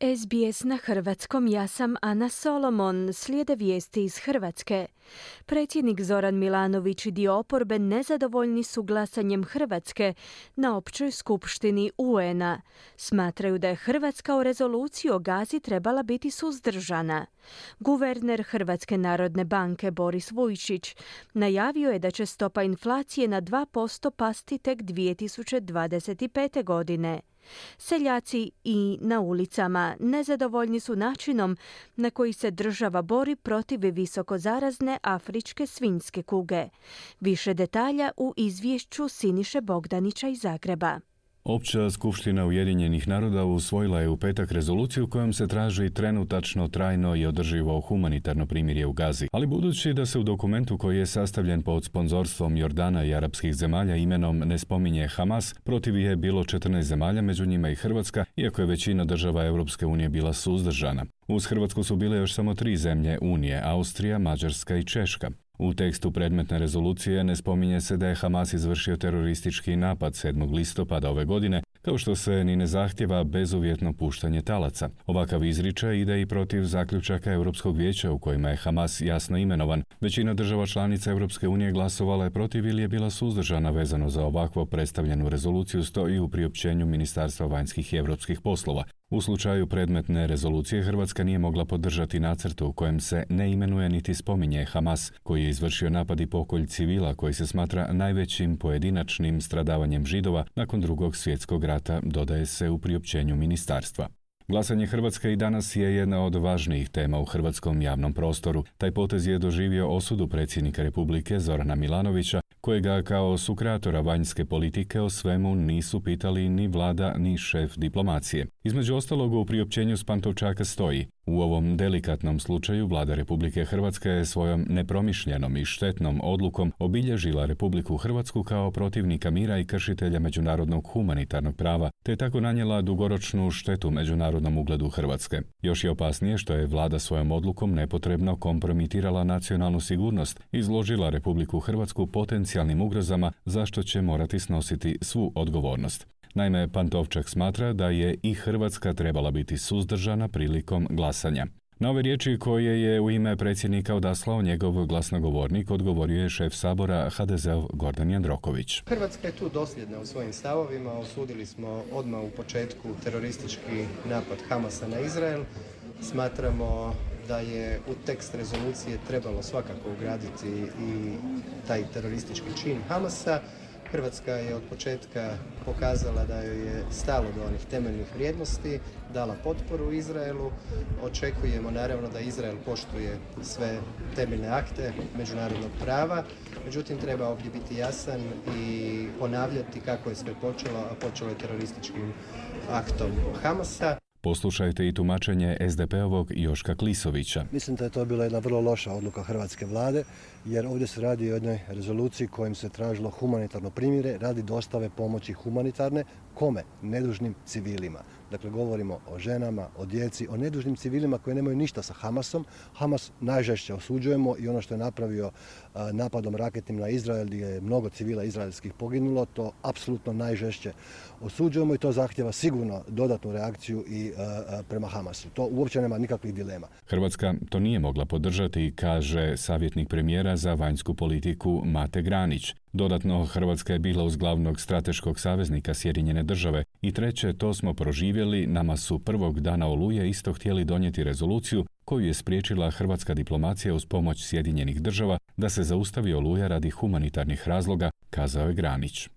SBS na hrvatskom, ja sam Ana Solomon, slijede vijesti iz Hrvatske. Predsjednik Zoran Milanović i dio oporbe nezadovoljni su glasanjem Hrvatske na općoj skupštini UN-a. Smatraju da je Hrvatska u rezoluciji o Gazi trebala biti suzdržana. Guverner Hrvatske narodne banke Boris Vujčić najavio je da će stopa inflacije na 2% pasti tek 2025. godine. Seljaci i na ulicama nezadovoljni su načinom na koji se država bori protiv visokozarazne afričke svinjske kuge. Više detalja u izvješću Siniše Bogdanića iz Zagreba. Opća skupština Ujedinjenih naroda usvojila je u petak rezoluciju kojom se traži trenutačno, trajno i održivo humanitarno primirje u Gazi. Ali budući da se u dokumentu koji je sastavljen pod sponzorstvom Jordana i arapskih zemalja imenom ne spominje Hamas, protiv je bilo 14 zemalja, među njima i Hrvatska, iako je većina država Europske unije bila suzdržana. Uz Hrvatsku su bile još samo tri zemlje Unije, Austrija, Mađarska i Češka. U tekstu predmetne rezolucije ne spominje se da je Hamas izvršio teroristički napad 7. listopada ove godine, kao što se ni ne zahtjeva bezuvjetno puštanje talaca. Ovakav izričaj ide i protiv zaključaka Europskog vijeća u kojima je Hamas jasno imenovan. Većina država članica Europske unije glasovala je protiv ili je bila suzdržana vezano za ovakvo predstavljenu rezoluciju stoji u priopćenju Ministarstva vanjskih i europskih poslova. U slučaju predmetne rezolucije Hrvatska nije mogla podržati nacrt u kojem se ne imenuje niti spominje Hamas, koji je izvršio napad i pokolj civila koji se smatra najvećim pojedinačnim stradavanjem židova nakon drugog svjetskog rata, dodaje se u priopćenju ministarstva. Glasanje Hrvatske i danas je jedna od važnijih tema u hrvatskom javnom prostoru. Taj potez je doživio osudu predsjednika Republike Zorana Milanovića, kojega kao sukreatora vanjske politike o svemu nisu pitali ni vlada ni šef diplomacije. Između ostalog u priopćenju s stoji u ovom delikatnom slučaju vlada Republike Hrvatske je svojom nepromišljenom i štetnom odlukom obilježila Republiku Hrvatsku kao protivnika mira i kršitelja međunarodnog humanitarnog prava, te je tako nanijela dugoročnu štetu međunarodnom ugledu Hrvatske. Još je opasnije što je vlada svojom odlukom nepotrebno kompromitirala nacionalnu sigurnost i izložila Republiku Hrvatsku potencijalnim ugrozama zašto će morati snositi svu odgovornost. Naime, Pantovčak smatra da je i Hrvatska trebala biti suzdržana prilikom glasanja. Na ove riječi koje je u ime predsjednika odaslao njegov glasnogovornik odgovorio je šef sabora HDZ-ov Gordan Jandroković. Hrvatska je tu dosljedna u svojim stavovima. Osudili smo odmah u početku teroristički napad Hamasa na Izrael. Smatramo da je u tekst rezolucije trebalo svakako ugraditi i taj teroristički čin Hamasa. Hrvatska je od početka pokazala da joj je stalo do onih temeljnih vrijednosti, dala potporu Izraelu. Očekujemo naravno da Izrael poštuje sve temeljne akte međunarodnog prava. Međutim, treba ovdje biti jasan i ponavljati kako je sve počelo, a počelo je terorističkim aktom Hamasa. Poslušajte i tumačenje SDP-ovog Joška Klisovića. Mislim da je to bila jedna vrlo loša odluka hrvatske vlade, jer ovdje se radi o jednoj rezoluciji kojim se tražilo humanitarno primjere radi dostave pomoći humanitarne, kome? Nedužnim civilima. Dakle, govorimo o ženama, o djeci, o nedužnim civilima koji nemaju ništa sa Hamasom. Hamas najžešće osuđujemo i ono što je napravio napadom raketnim na Izrael gdje je mnogo civila izraelskih poginulo, to apsolutno najžešće osuđujemo i to zahtjeva sigurno dodatnu reakciju i prema Hamasu. To uopće nema nikakvih dilema. Hrvatska to nije mogla podržati, kaže savjetnik premijera za vanjsku politiku Mate Granić. Dodatno, Hrvatska je bila uz glavnog strateškog saveznika Sjedinjene države i treće, to smo proživjeli, nama su prvog dana oluje isto htjeli donijeti rezoluciju koju je spriječila hrvatska diplomacija uz pomoć Sjedinjenih država da se zaustavi oluja radi humanitarnih razloga, kazao je Granić.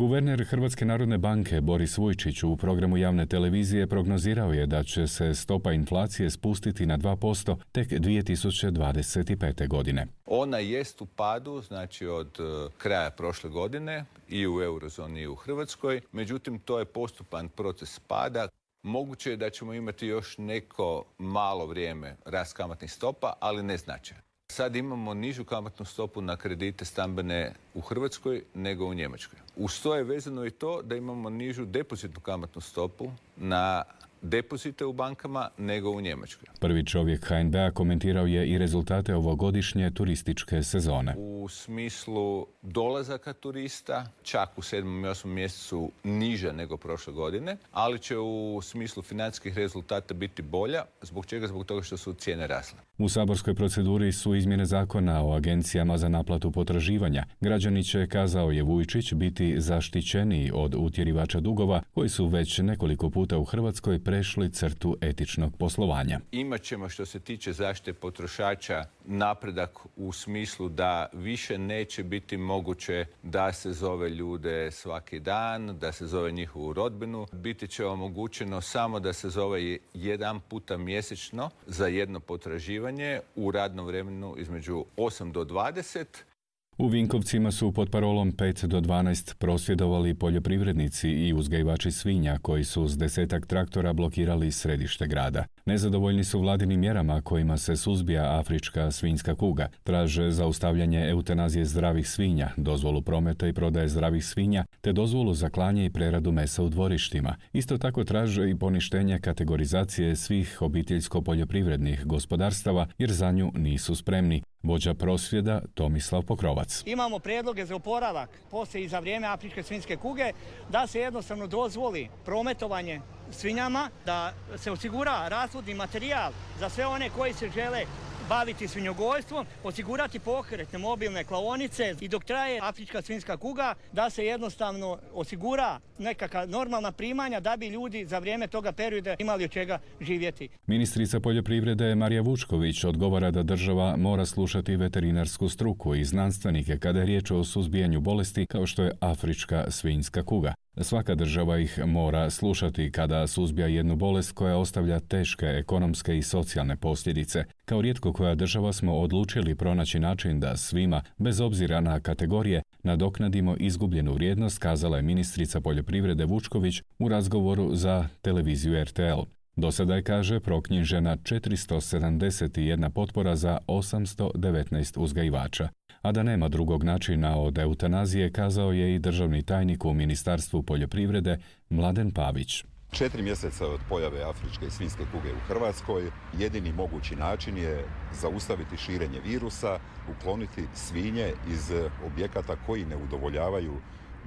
Guverner Hrvatske narodne banke Boris Vujčić u programu javne televizije prognozirao je da će se stopa inflacije spustiti na 2% tek 2025. godine. Ona jest u padu, znači od e, kraja prošle godine i u eurozoni i u Hrvatskoj, međutim to je postupan proces pada. Moguće je da ćemo imati još neko malo vrijeme rast kamatnih stopa, ali ne značajan. Sad imamo nižu kamatnu stopu na kredite stambene u Hrvatskoj nego u Njemačkoj. Uz to je vezano i to da imamo nižu depozitnu kamatnu stopu na depozite u bankama nego u Njemačkoj. Prvi čovjek HNB-a komentirao je i rezultate ovogodišnje turističke sezone. U smislu dolazaka turista, čak u 7. i 8. mjesecu niže nego prošle godine, ali će u smislu financijskih rezultata biti bolja. Zbog čega? Zbog toga što su cijene rasle. U saborskoj proceduri su izmjene zakona o agencijama za naplatu potraživanja. Građani će, kazao je Vujčić, biti zaštićeniji od utjerivača dugova koji su već nekoliko puta u Hrvatskoj prešli crtu etičnog poslovanja. Imaćemo što se tiče zaštite potrošača napredak u smislu da više neće biti moguće da se zove ljude svaki dan, da se zove njihovu rodbinu. Biti će omogućeno samo da se zove jedan puta mjesečno za jedno potraživanje u radnom vremenu između 8 do 20 u Vinkovcima su pod parolom 5 do 12 prosvjedovali poljoprivrednici i uzgajivači svinja koji su s desetak traktora blokirali središte grada. Nezadovoljni su vladinim mjerama kojima se suzbija afrička svinjska kuga. Traže zaustavljanje eutanazije zdravih svinja, dozvolu prometa i prodaje zdravih svinja, te dozvolu za klanje i preradu mesa u dvorištima. Isto tako traže i poništenje kategorizacije svih obiteljsko-poljoprivrednih gospodarstava jer za nju nisu spremni. Vođa prosvjeda Tomislav Pokrovac. Imamo predloge za oporavak poslije i za vrijeme afričke svinjske kuge da se jednostavno dozvoli prometovanje svinjama, da se osigura razvodni materijal za sve one koji se žele baviti svinjogojstvom, osigurati pokretne mobilne klaonice i dok traje afrička svinjska kuga da se jednostavno osigura nekakva normalna primanja da bi ljudi za vrijeme toga perioda imali od čega živjeti. Ministrica poljoprivrede Marija Vučković odgovara da država mora slušati veterinarsku struku i znanstvenike kada je riječ o suzbijanju bolesti kao što je afrička svinjska kuga. Svaka država ih mora slušati kada suzbija jednu bolest koja ostavlja teške ekonomske i socijalne posljedice. Kao rijetko koja država smo odlučili pronaći način da svima, bez obzira na kategorije, nadoknadimo izgubljenu vrijednost, kazala je ministrica poljoprivrede Vučković u razgovoru za televiziju RTL. Do sada je, kaže, proknjižena 471 potpora za 819 uzgajivača. A da nema drugog načina od eutanazije, kazao je i državni tajnik u Ministarstvu poljoprivrede Mladen Pavić. Četiri mjeseca od pojave afričke svinske kuge u Hrvatskoj jedini mogući način je zaustaviti širenje virusa, ukloniti svinje iz objekata koji ne udovoljavaju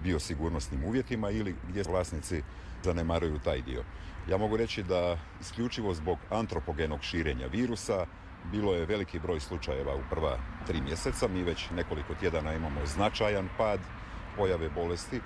biosigurnosnim uvjetima ili gdje vlasnici zanemaruju taj dio. Ja mogu reći da isključivo zbog antropogenog širenja virusa bilo je veliki broj slučajeva u prva tri mjeseca. Mi već nekoliko tjedana imamo značajan pad pojave bolesti.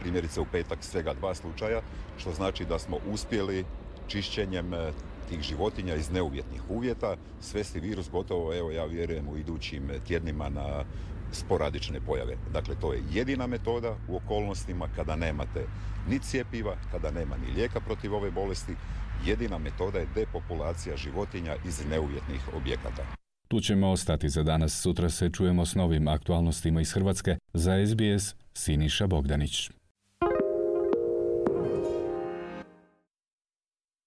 Primjerice u petak svega dva slučaja, što znači da smo uspjeli čišćenjem eh, tih životinja iz neuvjetnih uvjeta svesti virus gotovo, evo ja vjerujem, u idućim tjednima na sporadične pojave. Dakle, to je jedina metoda u okolnostima kada nemate ni cijepiva, kada nema ni lijeka protiv ove bolesti. Jedina metoda je depopulacija životinja iz neuvjetnih objekata. Tu ćemo ostati za danas. Sutra se čujemo s novim aktualnostima iz Hrvatske. Za SBS Siniša Bogdanić.